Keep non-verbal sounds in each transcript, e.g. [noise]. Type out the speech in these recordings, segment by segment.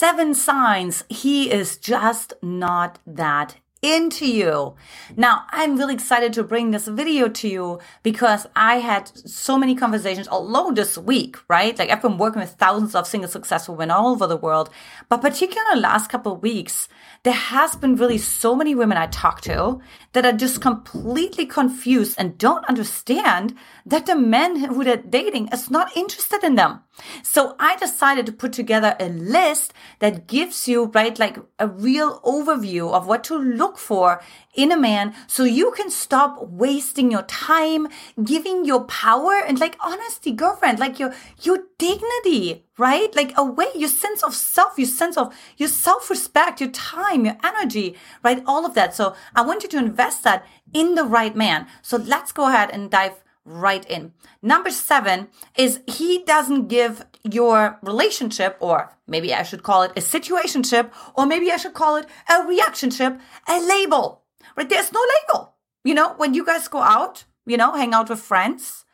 seven signs. He is just not that into you. Now, I'm really excited to bring this video to you because I had so many conversations alone this week, right? Like I've been working with thousands of single successful women all over the world, but particularly the last couple of weeks, there has been really so many women I talk to that are just completely confused and don't understand that the men who they're dating is not interested in them. So I decided to put together a list that gives you, right, like a real overview of what to look for in a man so you can stop wasting your time, giving your power and like honesty, girlfriend, like your, your dignity, right? Like away your sense of self, your sense of your self-respect, your time, your energy, right? All of that. So I want you to invest that in the right man. So let's go ahead and dive right in. Number seven is he doesn't give your relationship, or maybe I should call it a situationship, or maybe I should call it a reactionship, a label, right? There's no label. You know, when you guys go out, you know, hang out with friends,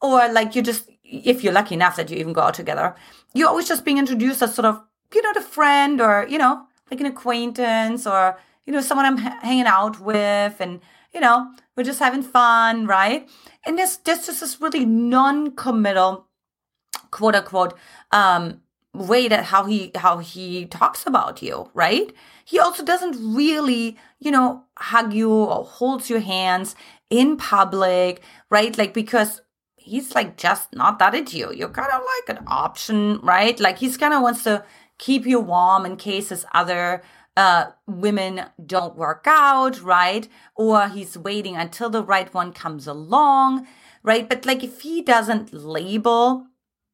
or like you just, if you're lucky enough that you even go out together, you're always just being introduced as sort of, you know, the friend or, you know, like an acquaintance or, you know, someone I'm hanging out with and, you know, we're just having fun, right? And this this just this really non-committal, quote unquote, um, way that how he how he talks about you, right? He also doesn't really, you know, hug you or holds your hands in public, right? Like because he's like just not that into you. You're kind of like an option, right? Like he's kind of wants to keep you warm in case his other uh, women don't work out, right? Or he's waiting until the right one comes along, right? But like if he doesn't label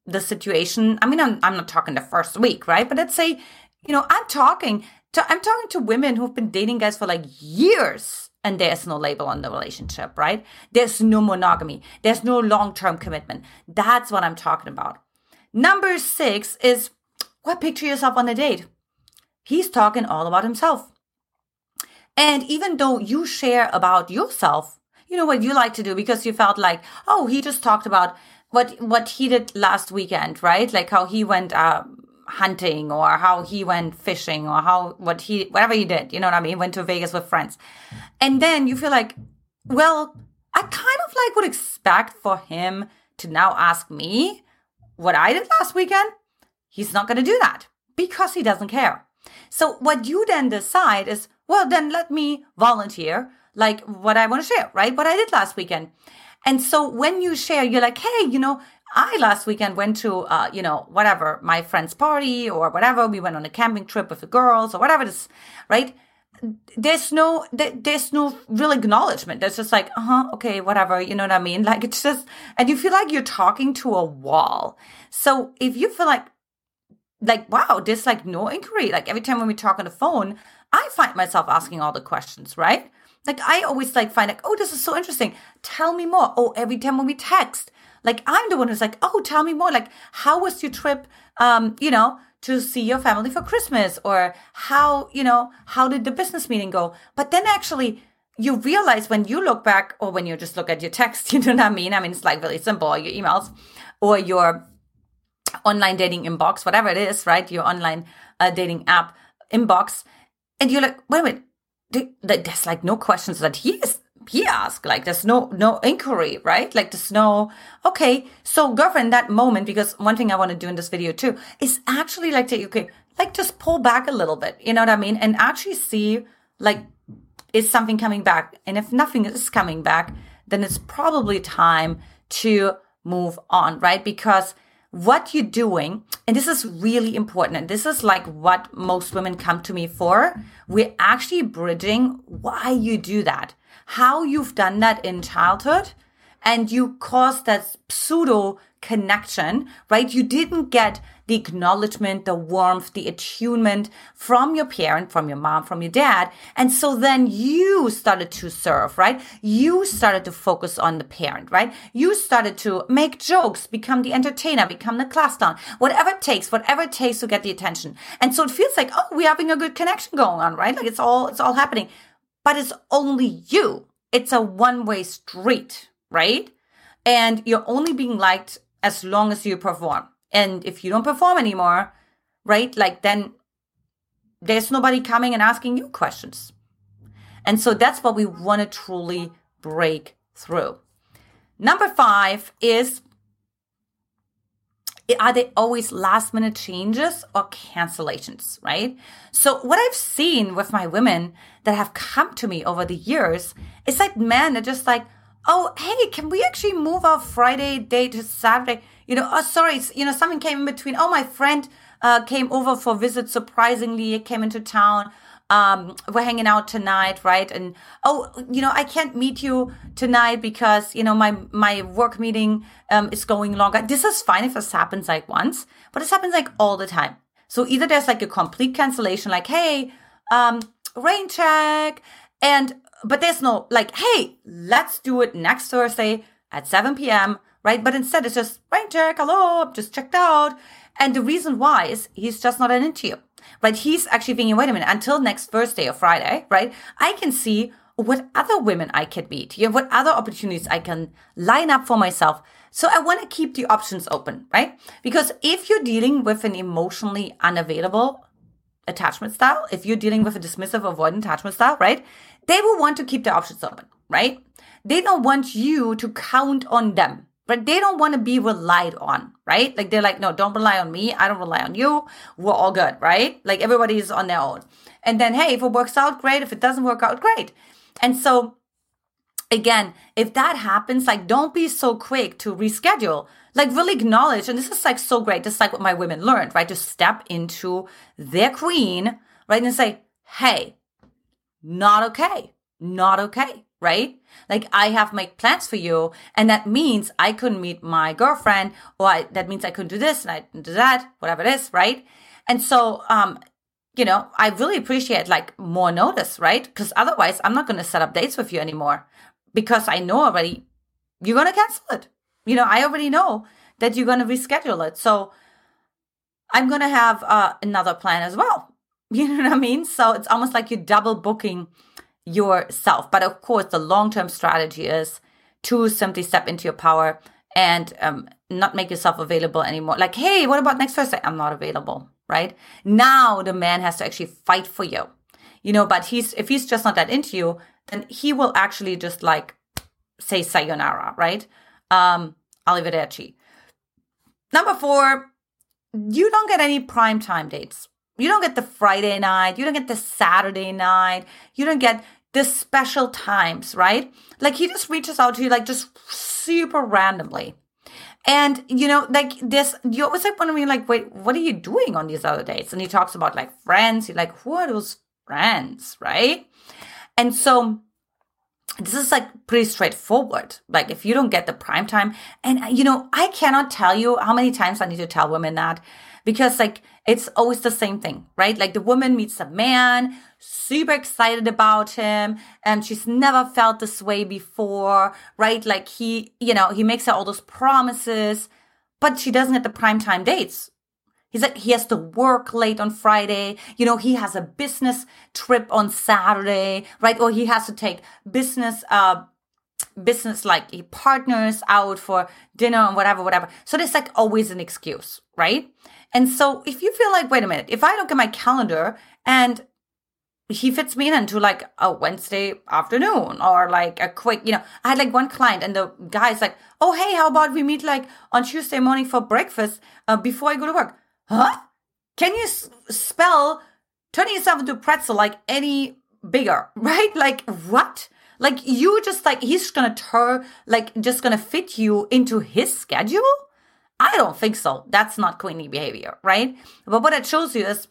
the situation, I mean, I'm, I'm not talking the first week, right? But let's say, you know, I'm talking to, I'm talking to women who've been dating guys for like years and there's no label on the relationship, right? There's no monogamy. There's no long-term commitment. That's what I'm talking about. Number six is what picture yourself on a date? He's talking all about himself. And even though you share about yourself, you know what you like to do because you felt like, oh, he just talked about what what he did last weekend, right? Like how he went uh, hunting or how he went fishing or how what he whatever he did, you know what I mean? Went to Vegas with friends. And then you feel like, well, I kind of like would expect for him to now ask me what I did last weekend. He's not going to do that because he doesn't care. So what you then decide is, well, then let me volunteer like what I want to share, right? What I did last weekend. And so when you share, you're like, hey, you know, I last weekend went to, uh, you know, whatever, my friend's party or whatever. We went on a camping trip with the girls or whatever it is, right? There's no, there's no real acknowledgement. There's just like, uh huh, okay, whatever. You know what I mean? Like it's just, and you feel like you're talking to a wall. So if you feel like like wow there's like no inquiry. Like every time when we talk on the phone i find myself asking all the questions right? Like i always like find like oh this is so interesting. Tell me more. Oh every time when we text like i'm the one who's like oh tell me more. Like how was your trip um you know to see your family for christmas? Or how you know how did the business meeting go? But then actually you realize when you look back or when you just look at your text [laughs] you know what i mean? I mean it's like really simple your emails or your online dating inbox, whatever it is, right? Your online uh, dating app inbox, and you're like, wait a minute, there's like no questions that he is he asked. Like there's no no inquiry right? Like there's no okay. So girlfriend that moment because one thing i want to do in this video too is actually like to okay like just pull back a little bit you know what i mean? And actually see like is something coming back? And if nothing is coming back then it's probably time to move on right? Because what you're doing, and this is really important, and this is like what most women come to me for. We're actually bridging why you do that, how you've done that in childhood, and you caused that pseudo connection, right? You didn't get the acknowledgement, the warmth, the attunement from your parent, from your mom, from your dad. And so then you started to serve, right? You started to focus on the parent, right? You started to make jokes, become the entertainer, become the class clown, whatever it takes, whatever it takes to get the attention. And so it feels like, oh, we're having a good connection going on, right? Like it's all, it's all happening, but it's only you. It's a one way street, right? And you're only being liked as long as you perform. And if you don't perform anymore, right? Like then there's nobody coming and asking you questions. And so that's what we want to truly break through. Number five is are they always last minute changes or cancellations, right? So what I've seen with my women that have come to me over the years is like men are just like, oh, hey, can we actually move our Friday day to Saturday? You know, oh, sorry, you know, something came in between. Oh, my friend uh, came over for a visit. Surprisingly, came into town um, we're hanging out tonight, right? And oh, you know, I can't meet you tonight because you know my my work meeting um, is going longer. This is fine if this happens like once, but this happens like all the time. So either there's like a complete cancellation, like hey, um, rain check, and but there's no like hey, let's do it next Thursday at 7 p.m. Right? But instead, it's just rain check. Hello, just checked out. And the reason why is he's just not an into you right? He's actually thinking, wait a minute, until next Thursday or Friday, right? I can see what other women I can meet, you know, what other opportunities I can line up for myself. So I want to keep the options open, right? Because if you're dealing with an emotionally unavailable attachment style, if you're dealing with a dismissive avoidant attachment style, right? They will want to keep the options open, right? They don't want you to count on them but they don't want to be relied on, right? Like they're like, no, don't rely on me. I don't rely on you. We're all good, right? Like everybody's on their own. And then, hey, if it works out, great. If it doesn't work out, great. And so, again, if that happens, like don't be so quick to reschedule. Like really acknowledge, and this is like so great. This is like what my women learned, right? To step into their queen, right? And say, hey, not okay. Not okay right? Like I have my plans for you, and that means I couldn't meet my girlfriend, or I, that means I couldn't do this and I didn't do that, whatever it is, right? And so, um, you know, I really appreciate like more notice, right? Because otherwise, I'm not going to set up dates with you anymore because I know already you're going to cancel it. You know, I already know that you're going to reschedule it. So I'm going to have uh, another plan as well. You know what I mean? So it's almost like you're double booking yourself. But of course, the long term strategy is to simply step into your power and um, not make yourself available anymore. Like, hey, what about next Thursday? I'm not available, right? Now the man has to actually fight for you, you know. But he's if he's just not that into you, then he will actually just like say sayonara, right? Um, arrivederci. Number four, you don't get any prime time dates. You don't get the Friday night. You don't get the Saturday night. You don't get the special times, right? Like he just reaches out to you like just super randomly. And you know, like this, you always like wondering, like, wait, what are you doing on these other dates? And he talks about like friends. You're like, who are those friends, right? And so this is like pretty straightforward. Like if you don't get the prime time, and you know, I cannot tell you how many times I need to tell women that because like it's always the same thing, right? Like the woman meets a man, super excited about him, and she's never felt this way before, right? Like he, you know, he makes her all those promises, but she doesn't get the prime time dates. He's like, he has to work late on Friday. You know, he has a business trip on Saturday, right? Or he has to take business, uh, business like partners out for dinner and whatever, whatever. So there's like always an excuse, right? And so if you feel like, wait a minute, if I look at my calendar and he fits me in into like a Wednesday afternoon or like a quick, you know, I had like one client and the guy's like, oh, hey, how about we meet like on Tuesday morning for breakfast uh, before I go to work? Huh? Can you s- spell turning yourself into pretzel like any bigger, [laughs] right? Like what? Like you just like, he's just gonna turn, like just gonna fit you into his schedule? I don't think so. That's not queenie behavior, right? But what it shows you is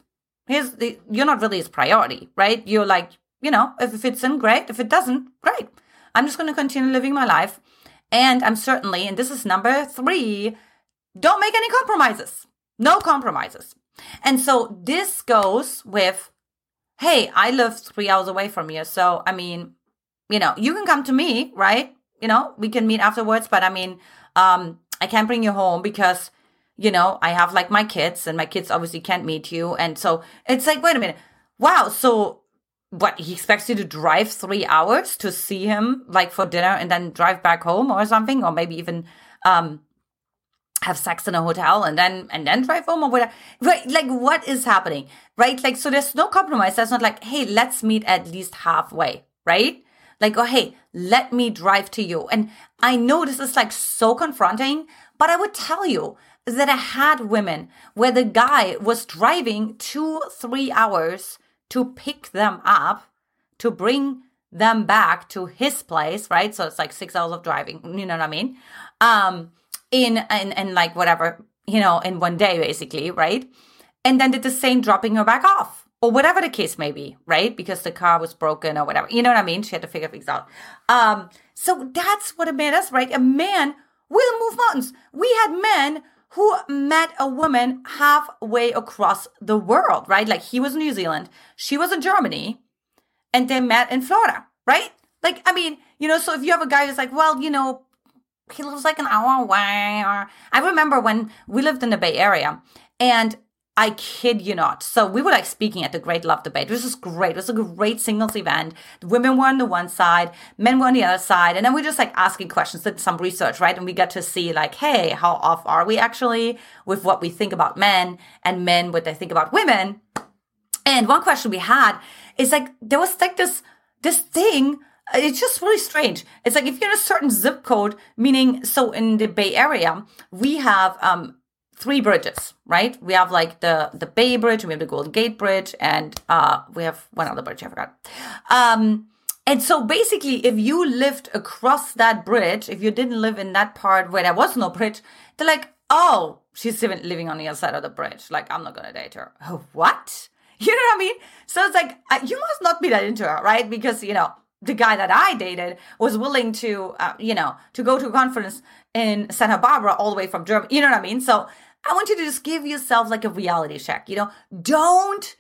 his you're not really his priority, right? You're like, you know, if it fits in, great. If it doesn't, great. I'm just going to continue living my life. And I'm certainly, and this is number three, don't make any compromises. No compromises. And so this goes with, hey, I live three hours away from you. So, I mean, you know, you can come to me, right? You know, we can meet afterwards, but I mean, um, I can't bring you home because, you know, I have like my kids and my kids obviously can't meet you. And so it's like, wait a minute. Wow. So what he expects you to drive three hours to see him like for dinner and then drive back home or something, or maybe even, um, have sex in a hotel and then and then drive home or whatever. Right? Like what is happening? Right? Like so there's no compromise. That's not like, hey, let's meet at least halfway, right? Like, oh hey, let me drive to you. And I know this is like so confronting, but I would tell you that I had women where the guy was driving two, three hours to pick them up, to bring them back to his place, right? So it's like six hours of driving, you know what I mean? Um, in and and like whatever you know in one day basically right and then did the same dropping her back off or whatever the case may be right? Because the car was broken or whatever. You know what i mean? She had to figure things out. Um so that's what a man is right? A man will move mountains. We had men who met a woman halfway across the world right? Like he was in new zealand she was in germany and they met in florida right? Like i mean you know so if you have a guy who's like well you know he lives like an hour away. Or I remember when we lived in the Bay Area, and I kid you not. So we were like speaking at the Great Love Debate. This was great. It was a great singles event. The women were on the one side, men were on the other side. And then we're just like asking questions, did some research, right? And we got to see like, hey, how off are we actually with what we think about men and men what they think about women? And one question we had is like, there was like this, this thing it's just really strange. It's like if you're in a certain zip code, meaning so in the Bay Area, we have um three bridges, right? We have like the the Bay Bridge, we have the Golden Gate Bridge, and uh we have one other bridge I forgot. Um and so basically, if you lived across that bridge, if you didn't live in that part where there was no bridge, they're like, oh, she's living on the other side of the bridge. Like, I'm not gonna date her. [laughs] What? [laughs] You know what I mean? So it's like, you must not be that into her, right? Because, you know, the guy that I dated was willing to, uh, you know, to go to a conference in Santa Barbara all the way from Germany. You know what I mean? So I want you to just give yourself like a reality check. You know, don't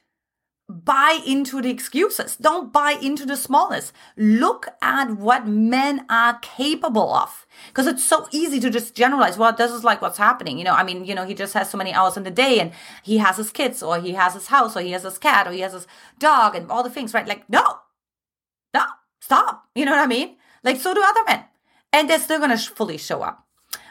buy into the excuses. Don't buy into the smallness. Look at what men are capable of. Because it's so easy to just generalize, well, this is like what's happening. You know, I mean, you know, he just has so many hours in the day and he has his kids or he has his house or he has his cat or he has his dog and all the things, right? Like, no, no, Stop. You know what I mean? Like, so do other men. And they're still going to fully show up.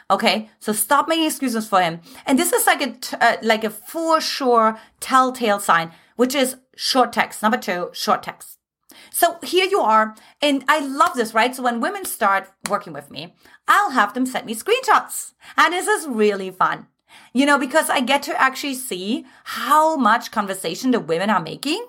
Okay, so stop making excuses for him. And this is like a t- uh, like a for sure telltale sign, which is short text. Number two, short text. So here you are, and I love this, right? So when women start working with me, I'll have them send me screenshots, and this is really fun, you know, because I get to actually see how much conversation the women are making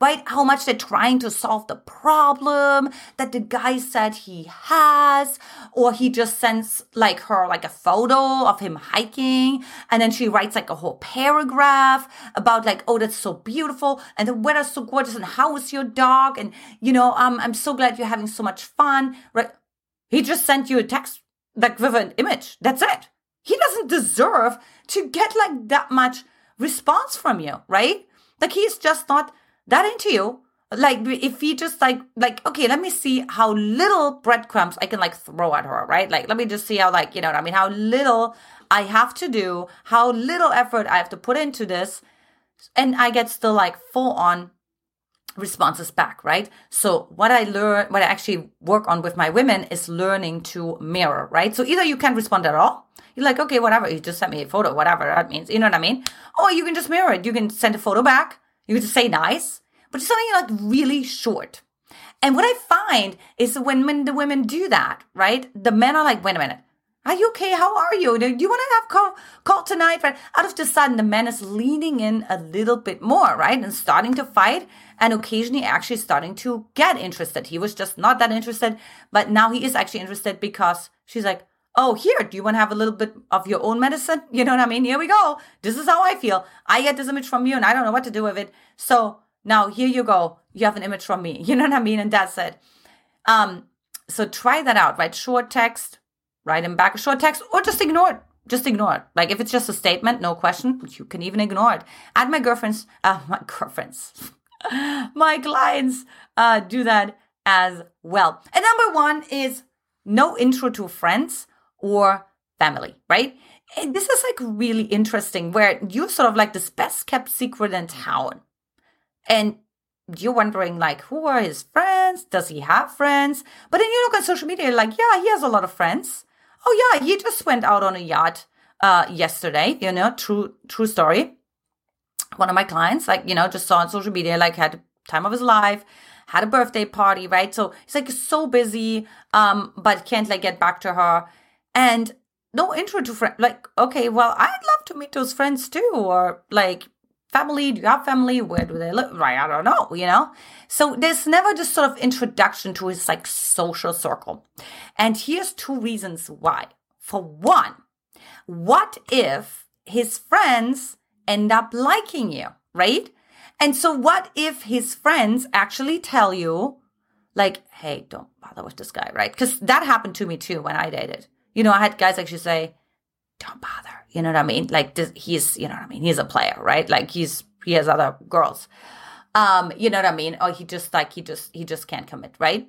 right? How much they're trying to solve the problem that the guy said he has, or he just sends like her like a photo of him hiking, and then she writes like a whole paragraph about like, oh, that's so beautiful, and the weather's so gorgeous, and how is your dog? And you know, um, I'm so glad you're having so much fun, right? He just sent you a text like with an image. That's it. He doesn't deserve to get like that much response from you, right? Like he's just not that into you. Like if you just like like okay let me see how little breadcrumbs i can like throw at her right? Like let me just see how like you know what i mean? How little i have to do how little effort i have to put into this and i get still like full on responses back right? So what i learn what i actually work on with my women is learning to mirror right? So either you can't respond at all. You're like okay whatever you just sent me a photo whatever that means you know what i mean? Or you can just mirror it. You can send a photo back you just say nice, but just something like really short. And what I find is when, when the women do that, right? The men are like, wait a minute. Are you okay? How are you? Do you want to have call, call tonight? Right? Out of the sudden, the man is leaning in a little bit more, right? And starting to fight and occasionally actually starting to get interested. He was just not that interested, but now he is actually interested because she's like, oh, here, do you want to have a little bit of your own medicine? You know what I mean? Here we go. This is how I feel. I get this image from you and I don't know what to do with it. So now here you go. You have an image from me. [laughs] You know what I mean? And that's it. Um, so try that out, Write Short text, write him back a short text or just ignore it. Just ignore it. Like if it's just a statement, no question, you can even ignore it. Add my girlfriends, uh, [laughs] my girlfriends, [laughs] my clients uh, do that as well. And number one is no intro to friends or family, right? And this is like really interesting where you're sort of like this best kept secret in town. And you're wondering like who are his friends? Does he have friends? But then you look at social media, like, yeah, he has a lot of friends. Oh yeah, he just went out on a yacht uh, yesterday. You know, true true story. One of my clients, like you know, just saw on social media, like had time of his life, had a birthday party, right? So he's like so busy, um, but can't like get back to her, and no intro to friend. Like, okay, well, I'd love to meet those friends too, or like family? Do you have family? Where do they live? Right, I don't know, you know? So there's never this sort of introduction to his like social circle. And here's two reasons why. For one, what if his friends end up liking you, right? And so what if his friends actually tell you, like, hey, don't bother with this guy, right? Because that happened to me too when I dated. You know, I had guys actually say, don't bother. You know what I mean? Like this, he's, you know what I mean? He's a player, right? Like he's, he has other girls. Um, you know what I mean? Or he just like, he just, he just can't commit, right?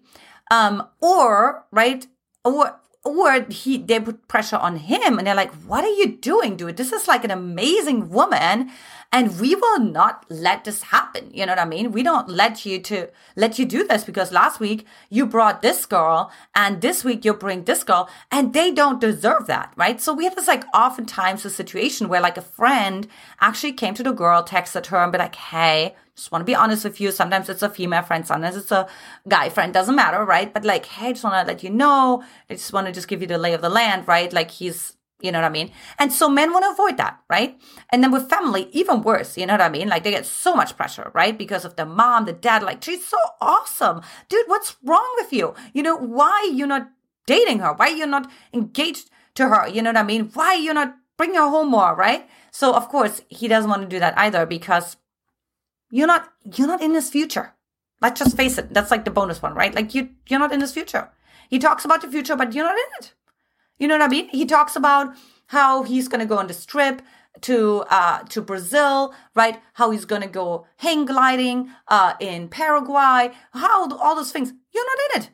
Um, or, right? Or, or he they put pressure on him and they're like what are you doing dude? This is like an amazing woman and we will not let this happen. You know what i mean? We don't let you to let you do this because last week you brought this girl and this week you bring this girl and they don't deserve that right? So we have this like oftentimes a situation where like a friend actually came to the girl texted her and be like hey just want to be honest with you. Sometimes it's a female friend, sometimes it's a guy friend, doesn't matter, right? But like, hey, I just want to let you know. I just want to just give you the lay of the land, right? Like he's, you know what I mean? And so men want to avoid that, right? And then with family, even worse, you know what I mean? Like they get so much pressure, right? Because of the mom, the dad, like she's so awesome. Dude, what's wrong with you? You know, why you're not dating her? Why you're not engaged to her? You know what I mean? Why you're not bringing her home more, right? So of course he doesn't want to do that either because you're not you're not in his future. Let's just face it. That's like the bonus one, right? Like you you're not in his future. He talks about the future, but you're not in it. You know what I mean? He talks about how he's gonna go on this trip to uh to Brazil, right? How he's gonna go hang gliding uh in Paraguay, how all those things. You're not in it.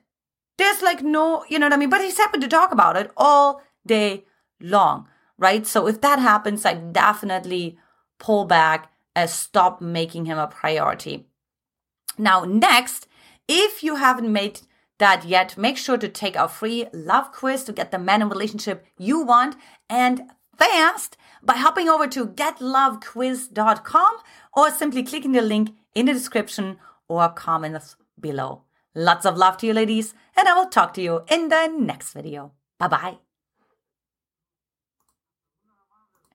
There's like no, you know what I mean? But he's happy to talk about it all day long, right? So if that happens, I definitely pull back uh, stop making him a priority. Now, next, if you haven't made that yet, make sure to take our free love quiz to get the man and relationship you want and fast by hopping over to getlovequiz.com or simply clicking the link in the description or comments below. Lots of love to you, ladies, and I will talk to you in the next video. Bye bye.